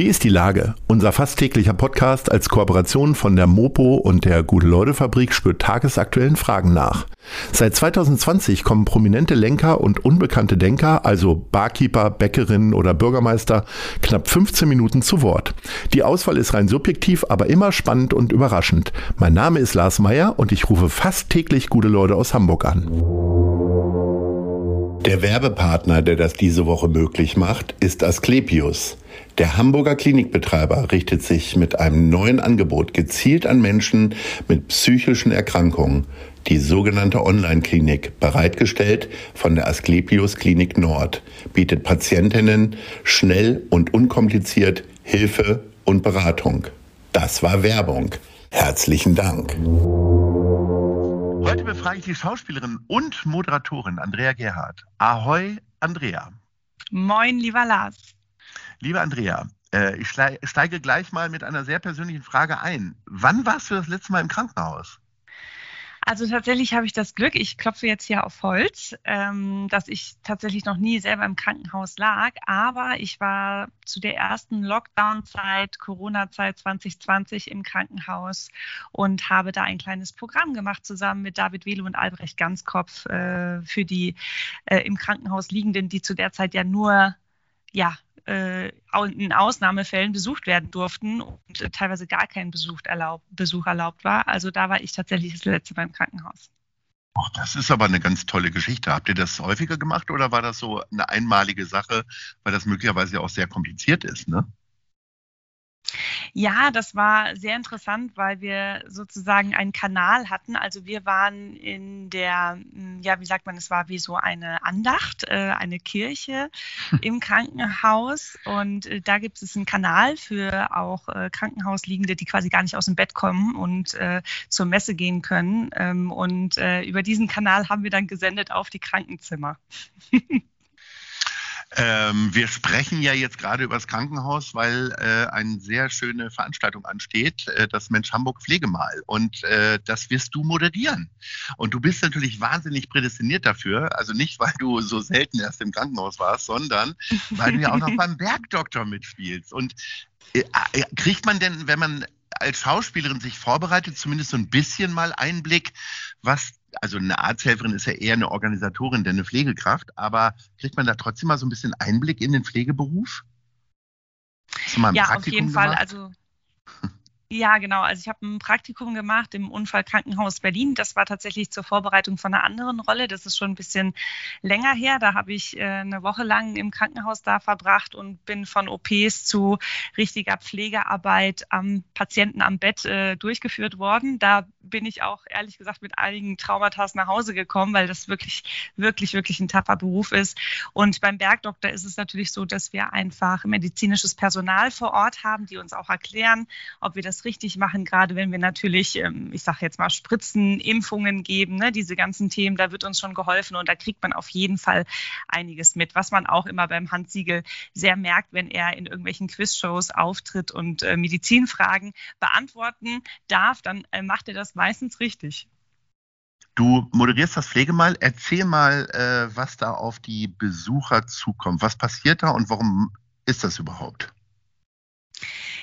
Wie ist die Lage? Unser fast täglicher Podcast als Kooperation von der Mopo und der Gute-Leute-Fabrik spürt tagesaktuellen Fragen nach. Seit 2020 kommen prominente Lenker und unbekannte Denker, also Barkeeper, Bäckerinnen oder Bürgermeister, knapp 15 Minuten zu Wort. Die Auswahl ist rein subjektiv, aber immer spannend und überraschend. Mein Name ist Lars Meyer und ich rufe fast täglich gute Leute aus Hamburg an. Der Werbepartner, der das diese Woche möglich macht, ist Asklepios. Der Hamburger Klinikbetreiber richtet sich mit einem neuen Angebot gezielt an Menschen mit psychischen Erkrankungen, die sogenannte Online-Klinik, bereitgestellt von der Asklepios Klinik Nord, bietet Patientinnen schnell und unkompliziert Hilfe und Beratung. Das war Werbung. Herzlichen Dank. Heute befrage ich die Schauspielerin und Moderatorin Andrea Gerhardt. Ahoi, Andrea. Moin, lieber Lars. Liebe Andrea, äh, ich steige gleich mal mit einer sehr persönlichen Frage ein. Wann warst du das letzte Mal im Krankenhaus? Also tatsächlich habe ich das Glück, ich klopfe jetzt hier auf Holz, ähm, dass ich tatsächlich noch nie selber im Krankenhaus lag, aber ich war zu der ersten Lockdown-Zeit, Corona-Zeit 2020 im Krankenhaus und habe da ein kleines Programm gemacht zusammen mit David Welo und Albrecht Ganskopf äh, für die äh, im Krankenhaus liegenden, die zu der Zeit ja nur ja, äh, in Ausnahmefällen besucht werden durften und äh, teilweise gar kein Besuch erlaubt, Besuch erlaubt war. Also da war ich tatsächlich das letzte beim Krankenhaus. Oh, das ist aber eine ganz tolle Geschichte. Habt ihr das häufiger gemacht oder war das so eine einmalige Sache, weil das möglicherweise auch sehr kompliziert ist, ne? Ja, das war sehr interessant, weil wir sozusagen einen Kanal hatten. Also wir waren in der, hm, ja, wie sagt man, es war wie so eine Andacht, äh, eine Kirche im Krankenhaus. Und äh, da gibt es einen Kanal für auch äh, Krankenhausliegende, die quasi gar nicht aus dem Bett kommen und zur Messe gehen können. Ähm, und über diesen Kanal haben wir dann gesendet auf die Krankenzimmer. Ähm, wir sprechen ja jetzt gerade über das Krankenhaus, weil äh, eine sehr schöne Veranstaltung ansteht, äh, das Mensch Hamburg Pflegemal. Und äh, das wirst du moderieren. Und du bist natürlich wahnsinnig prädestiniert dafür. Also nicht, weil du so selten erst im Krankenhaus warst, sondern weil du ja auch noch beim Bergdoktor mitspielst. Und äh, äh, kriegt man denn, wenn man als Schauspielerin sich vorbereitet, zumindest so ein bisschen mal Einblick, was also eine Arzthelferin ist ja eher eine Organisatorin, denn eine Pflegekraft, aber kriegt man da trotzdem mal so ein bisschen Einblick in den Pflegeberuf? ja, auf jeden Fall. Also ja, genau. Also ich habe ein Praktikum gemacht im Unfallkrankenhaus Berlin. Das war tatsächlich zur Vorbereitung von einer anderen Rolle. Das ist schon ein bisschen länger her. Da habe ich äh, eine Woche lang im Krankenhaus da verbracht und bin von OPs zu richtiger Pflegearbeit am Patienten am Bett äh, durchgeführt worden. Da bin ich auch ehrlich gesagt mit einigen Traumata nach Hause gekommen, weil das wirklich, wirklich, wirklich ein tapfer Beruf ist. Und beim Bergdoktor ist es natürlich so, dass wir einfach medizinisches Personal vor Ort haben, die uns auch erklären, ob wir das richtig machen, gerade wenn wir natürlich, ähm, ich sage jetzt mal, Spritzen, Impfungen geben, ne, diese ganzen Themen, da wird uns schon geholfen und da kriegt man auf jeden Fall einiges mit, was man auch immer beim Hans Siegel sehr merkt, wenn er in irgendwelchen Quizshows auftritt und äh, Medizinfragen beantworten darf, dann äh, macht er das meistens richtig. Du moderierst das Pflegemal. Erzähl mal, äh, was da auf die Besucher zukommt. Was passiert da und warum ist das überhaupt?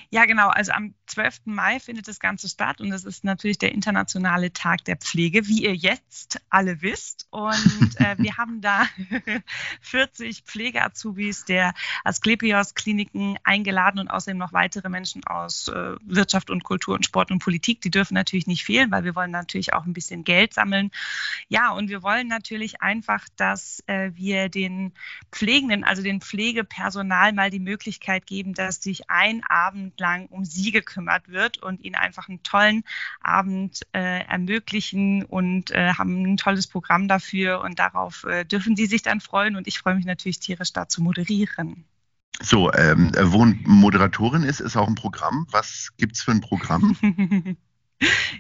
Ja, genau. Also am 12. Mai findet das Ganze statt und das ist natürlich der internationale Tag der Pflege, wie ihr jetzt alle wisst. Und äh, wir haben da 40 Pflegeazubis der Asklepios Kliniken eingeladen und außerdem noch weitere Menschen aus äh, Wirtschaft und Kultur und Sport und Politik. Die dürfen natürlich nicht fehlen, weil wir wollen natürlich auch ein bisschen Geld sammeln. Ja, und wir wollen natürlich einfach, dass äh, wir den Pflegenden, also den Pflegepersonal mal die Möglichkeit geben, dass sich ein Abend lang um sie gekümmert wird und ihnen einfach einen tollen Abend äh, ermöglichen und äh, haben ein tolles Programm dafür und darauf äh, dürfen sie sich dann freuen und ich freue mich natürlich tierisch da zu moderieren. So, ähm, wo Moderatorin ist, ist auch ein Programm. Was gibt es für ein Programm?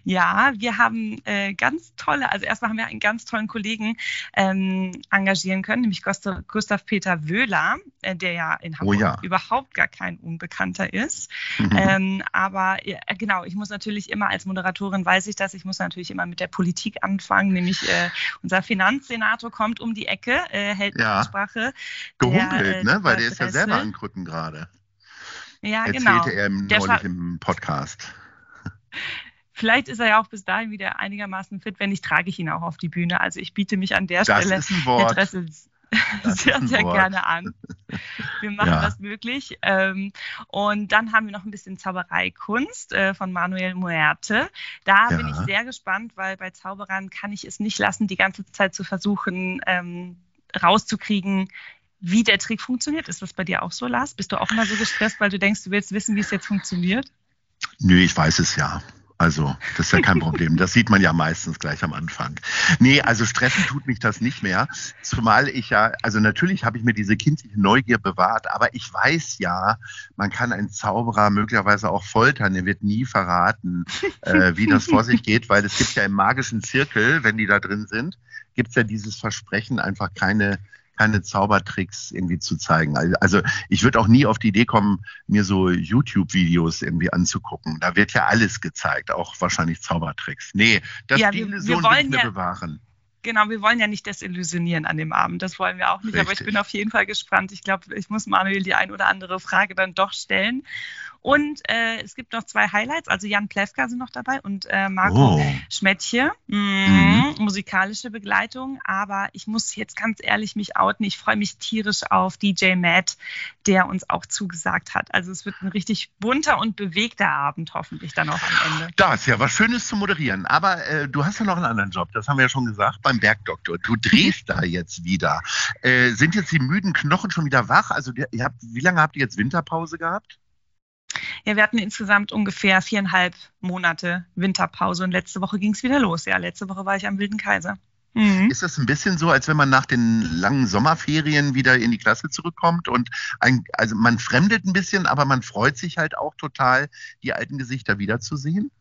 Ja, wir haben äh, ganz tolle, also erstmal haben wir einen ganz tollen Kollegen ähm, engagieren können, nämlich Gustav, Gustav Peter Wöhler, äh, der ja in Hamburg oh ja. überhaupt gar kein Unbekannter ist. Mhm. Ähm, aber äh, genau, ich muss natürlich immer als Moderatorin weiß ich das, ich muss natürlich immer mit der Politik anfangen, nämlich äh, unser Finanzsenator kommt um die Ecke, äh, hält ja. Sprache. Gehumpelt, äh, ne? Weil der ist ja selber an Krücken gerade. Ja, Erzählte genau. er im, neulich im Podcast. Vielleicht ist er ja auch bis dahin wieder einigermaßen fit. Wenn nicht, trage ich ihn auch auf die Bühne. Also ich biete mich an der das Stelle ist ein Wort. Dressel sehr, sehr Wort. gerne an. Wir machen ja. das möglich. Ähm, und dann haben wir noch ein bisschen Zaubereikunst äh, von Manuel Muerte. Da ja. bin ich sehr gespannt, weil bei Zauberern kann ich es nicht lassen, die ganze Zeit zu versuchen, ähm, rauszukriegen, wie der Trick funktioniert. Ist das bei dir auch so, Lars? Bist du auch immer so gestresst, weil du denkst, du willst wissen, wie es jetzt funktioniert? Nö, ich weiß es ja. Also, das ist ja kein Problem. Das sieht man ja meistens gleich am Anfang. Nee, also stressen tut mich das nicht mehr. Zumal ich ja, also natürlich habe ich mir diese kindliche Neugier bewahrt, aber ich weiß ja, man kann einen Zauberer möglicherweise auch foltern. Er wird nie verraten, äh, wie das vor sich geht, weil es gibt ja im magischen Zirkel, wenn die da drin sind, gibt es ja dieses Versprechen, einfach keine keine Zaubertricks irgendwie zu zeigen. Also ich würde auch nie auf die Idee kommen, mir so YouTube-Videos irgendwie anzugucken. Da wird ja alles gezeigt, auch wahrscheinlich Zaubertricks. Nee, das ja, die Illusion ich mir ja, bewahren. Genau, wir wollen ja nicht desillusionieren an dem Abend. Das wollen wir auch nicht. Richtig. Aber ich bin auf jeden Fall gespannt. Ich glaube, ich muss Manuel die ein oder andere Frage dann doch stellen. Und äh, es gibt noch zwei Highlights, also Jan Plewka sind noch dabei und äh, Marco oh. Schmettche, mhm. mhm. musikalische Begleitung. Aber ich muss jetzt ganz ehrlich mich outen. Ich freue mich tierisch auf DJ Matt, der uns auch zugesagt hat. Also es wird ein richtig bunter und bewegter Abend hoffentlich dann auch am Ende. Da ist ja was Schönes zu moderieren. Aber äh, du hast ja noch einen anderen Job, das haben wir ja schon gesagt, beim Bergdoktor. Du drehst da jetzt wieder. Äh, sind jetzt die müden Knochen schon wieder wach? Also ihr habt, wie lange habt ihr jetzt Winterpause gehabt? Ja, wir hatten insgesamt ungefähr viereinhalb Monate Winterpause und letzte Woche ging es wieder los. Ja, letzte Woche war ich am Wilden Kaiser. Mhm. Ist das ein bisschen so, als wenn man nach den langen Sommerferien wieder in die Klasse zurückkommt und ein, also man fremdet ein bisschen, aber man freut sich halt auch total, die alten Gesichter wiederzusehen?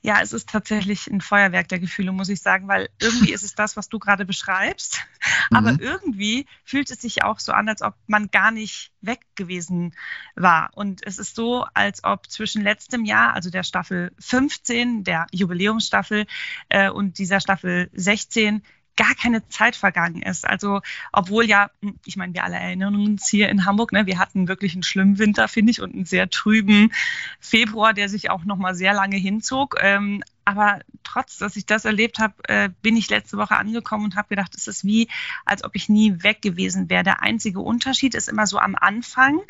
Ja, es ist tatsächlich ein Feuerwerk der Gefühle, muss ich sagen, weil irgendwie ist es das, was du gerade beschreibst. Aber mhm. irgendwie fühlt es sich auch so an, als ob man gar nicht weg gewesen war. Und es ist so, als ob zwischen letztem Jahr, also der Staffel 15, der Jubiläumsstaffel, äh, und dieser Staffel 16 gar keine Zeit vergangen ist. Also obwohl ja, hm, ich meine, wir alle erinnern uns hier in Hamburg, ne, wir hatten wirklich einen schlimmen Winter, finde ich, und einen sehr trüben Februar, der sich auch noch mal sehr lange hinzog. Ähm, aber trotz, dass ich das erlebt habe, äh, bin ich letzte Woche angekommen und habe gedacht, es ist wie, als ob ich nie weg gewesen wäre. Der einzige Unterschied ist immer so am Anfang,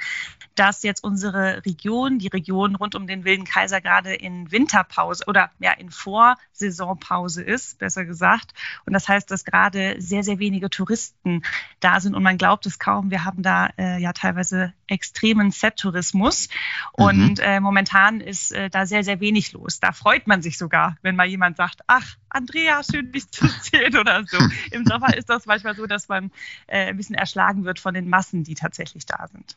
dass jetzt unsere Region, die Region rund um den Wilden Kaiser gerade in Winterpause oder ja in Vorsaisonpause ist, besser gesagt. Und das heißt, dass gerade sehr, sehr wenige Touristen da sind und man glaubt es kaum. Wir haben da äh, ja teilweise extremen Set-Tourismus und mhm. äh, momentan ist äh, da sehr, sehr wenig los. Da freut man sich sogar wenn mal jemand sagt, ach, Andrea, schön dich zu sehen oder so. Im Sommer ist das manchmal so, dass man äh, ein bisschen erschlagen wird von den Massen, die tatsächlich da sind.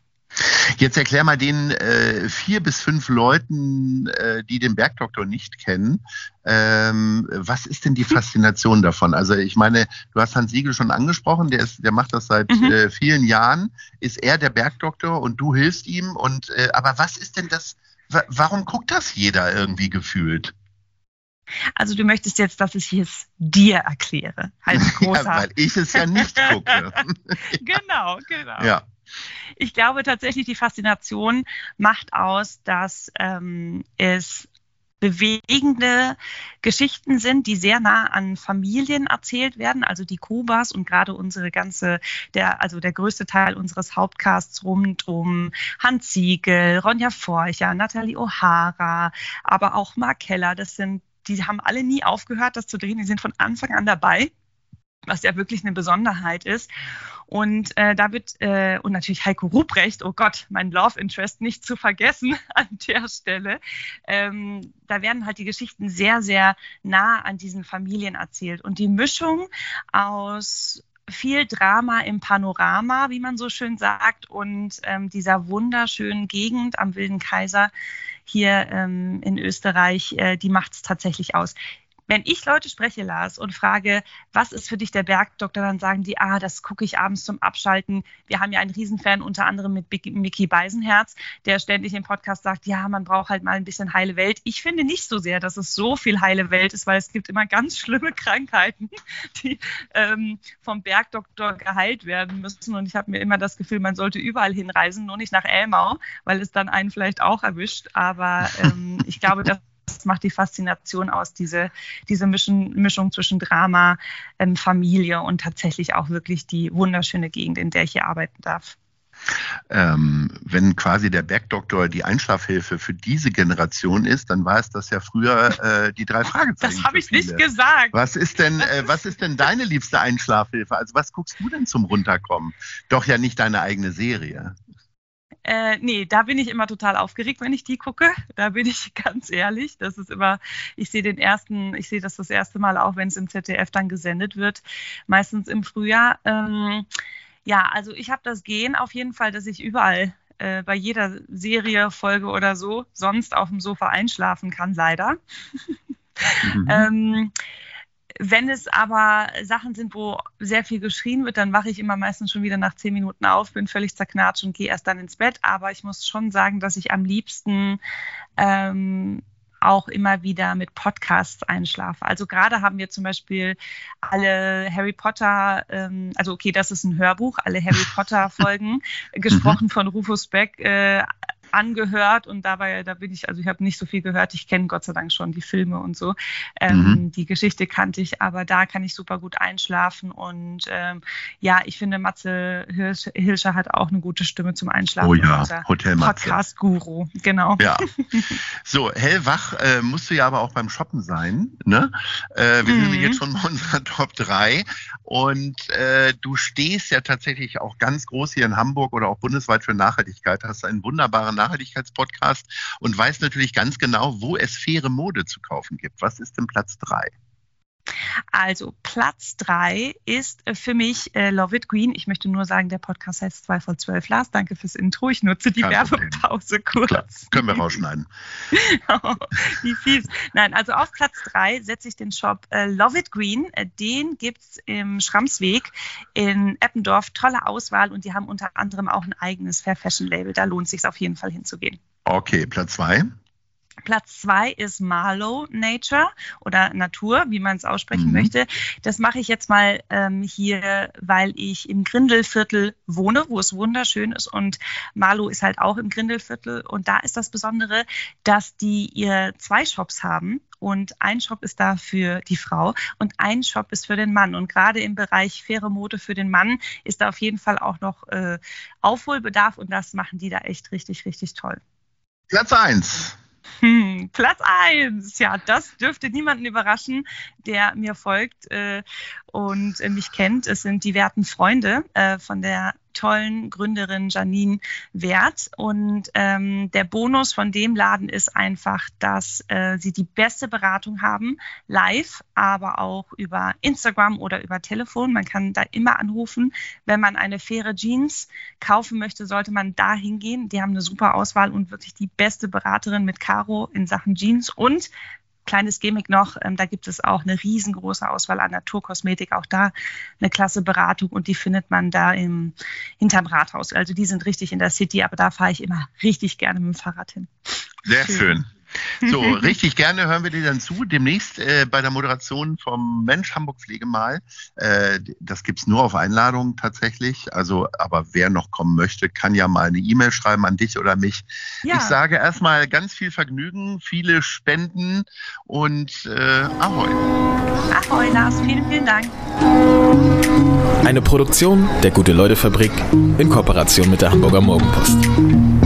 Jetzt erklär mal den äh, vier bis fünf Leuten, äh, die den Bergdoktor nicht kennen, ähm, was ist denn die Faszination davon? Also ich meine, du hast Hans Siegel schon angesprochen, der, ist, der macht das seit mhm. äh, vielen Jahren. Ist er der Bergdoktor und du hilfst ihm? Und äh, aber was ist denn das? Warum guckt das jeder irgendwie gefühlt? Also du möchtest jetzt, dass ich es dir erkläre, als großer. Ja, weil ich es ja nicht gucke. genau, genau. Ja. Ich glaube tatsächlich, die Faszination macht aus, dass ähm, es bewegende Geschichten sind, die sehr nah an Familien erzählt werden, also die Kubas und gerade unsere ganze, der, also der größte Teil unseres Hauptcasts rund um Hans Siegel, Ronja Forcher, Nathalie O'Hara, aber auch Mark Keller, das sind die haben alle nie aufgehört, das zu drehen. Die sind von Anfang an dabei, was ja wirklich eine Besonderheit ist. Und äh, da wird, äh, und natürlich Heiko Ruprecht, oh Gott, mein Love Interest nicht zu vergessen an der Stelle. Ähm, da werden halt die Geschichten sehr, sehr nah an diesen Familien erzählt. Und die Mischung aus viel Drama im Panorama, wie man so schön sagt, und ähm, dieser wunderschönen Gegend am Wilden Kaiser hier ähm, in Österreich, äh, die macht es tatsächlich aus wenn ich Leute spreche, Lars, und frage, was ist für dich der Bergdoktor, dann sagen die, ah, das gucke ich abends zum Abschalten. Wir haben ja einen Riesenfan, unter anderem mit Mickey Beisenherz, der ständig im Podcast sagt, ja, man braucht halt mal ein bisschen heile Welt. Ich finde nicht so sehr, dass es so viel heile Welt ist, weil es gibt immer ganz schlimme Krankheiten, die ähm, vom Bergdoktor geheilt werden müssen. Und ich habe mir immer das Gefühl, man sollte überall hinreisen, nur nicht nach Elmau, weil es dann einen vielleicht auch erwischt. Aber ähm, ich glaube, dass das macht die Faszination aus, diese, diese Mischung, Mischung zwischen Drama, ähm, Familie und tatsächlich auch wirklich die wunderschöne Gegend, in der ich hier arbeiten darf. Ähm, wenn quasi der Bergdoktor die Einschlafhilfe für diese Generation ist, dann war es das ja früher äh, die drei Fragezeichen. Das habe ich nicht gesagt. Was ist denn, äh, was ist denn deine liebste Einschlafhilfe? Also was guckst du denn zum Runterkommen? Doch ja nicht deine eigene Serie. Äh, nee, da bin ich immer total aufgeregt, wenn ich die gucke. Da bin ich ganz ehrlich. Das ist immer, ich sehe den ersten, ich sehe das das erste Mal auch, wenn es im ZDF dann gesendet wird, meistens im Frühjahr. Ähm, ja, also ich habe das Gen auf jeden Fall, dass ich überall äh, bei jeder Serie, Folge oder so sonst auf dem Sofa einschlafen kann, leider. Mhm. ähm, wenn es aber Sachen sind, wo sehr viel geschrien wird, dann wache ich immer meistens schon wieder nach zehn Minuten auf, bin völlig zerknatscht und gehe erst dann ins Bett. Aber ich muss schon sagen, dass ich am liebsten ähm, auch immer wieder mit Podcasts einschlafe. Also gerade haben wir zum Beispiel alle Harry Potter, ähm, also okay, das ist ein Hörbuch, alle Harry Potter Folgen, gesprochen von Rufus Beck, äh, angehört und dabei, da bin ich, also ich habe nicht so viel gehört. Ich kenne Gott sei Dank schon die Filme und so. Ähm, mhm. Die Geschichte kannte ich, aber da kann ich super gut einschlafen und ähm, ja, ich finde Matze Hirsch, Hilscher hat auch eine gute Stimme zum Einschlafen. Oh ja, Hotel Matze. Podcast-Guru, genau. Ja. So, hellwach äh, musst du ja aber auch beim Shoppen sein. Ne? Äh, wir mhm. sind jetzt schon bei unserer Top 3 und äh, du stehst ja tatsächlich auch ganz groß hier in Hamburg oder auch bundesweit für Nachhaltigkeit. Hast einen wunderbaren Nachhaltigkeitspodcast und weiß natürlich ganz genau, wo es faire Mode zu kaufen gibt. Was ist denn Platz drei? Also Platz drei ist äh, für mich äh, Love It Green. Ich möchte nur sagen, der Podcast heißt 2 von 12 Lars. Danke fürs Intro. Ich nutze die Kein Werbepause kurz. Klar, können wir rausschneiden. oh, wie fies. Nein, also auf Platz drei setze ich den Shop äh, Love It Green. Äh, den gibt es im Schramsweg in Eppendorf. Tolle Auswahl und die haben unter anderem auch ein eigenes Fair Fashion Label. Da lohnt es sich auf jeden Fall hinzugehen. Okay, Platz zwei. Platz zwei ist Marlow Nature oder Natur, wie man es aussprechen mhm. möchte. Das mache ich jetzt mal ähm, hier, weil ich im Grindelviertel wohne, wo es wunderschön ist. Und Marlow ist halt auch im Grindelviertel. Und da ist das Besondere, dass die ihr zwei Shops haben. Und ein Shop ist da für die Frau und ein Shop ist für den Mann. Und gerade im Bereich faire Mode für den Mann ist da auf jeden Fall auch noch äh, Aufholbedarf. Und das machen die da echt richtig, richtig toll. Platz eins. Hm, Platz 1. Ja, das dürfte niemanden überraschen, der mir folgt äh, und äh, mich kennt. Es sind die werten Freunde äh, von der tollen Gründerin Janine Wert. Und ähm, der Bonus von dem Laden ist einfach, dass äh, sie die beste Beratung haben, live, aber auch über Instagram oder über Telefon. Man kann da immer anrufen. Wenn man eine faire Jeans kaufen möchte, sollte man da hingehen. Die haben eine super Auswahl und wirklich die beste Beraterin mit Caro in Sachen Jeans. Und kleines Gimmick noch, ähm, da gibt es auch eine riesengroße Auswahl an Naturkosmetik, auch da eine klasse Beratung und die findet man da im, hinterm Rathaus. Also die sind richtig in der City, aber da fahre ich immer richtig gerne mit dem Fahrrad hin. Sehr schön. schön. So, richtig gerne hören wir dir dann zu. Demnächst äh, bei der Moderation vom Mensch Hamburg Pflegemal. Äh, das es nur auf Einladung tatsächlich. Also, aber wer noch kommen möchte, kann ja mal eine E-Mail schreiben an dich oder mich. Ja. Ich sage erstmal ganz viel Vergnügen, viele Spenden und äh, Ahoi. Ahoi, Lars. Vielen, vielen Dank. Eine Produktion der Gute-Leute-Fabrik in Kooperation mit der Hamburger Morgenpost.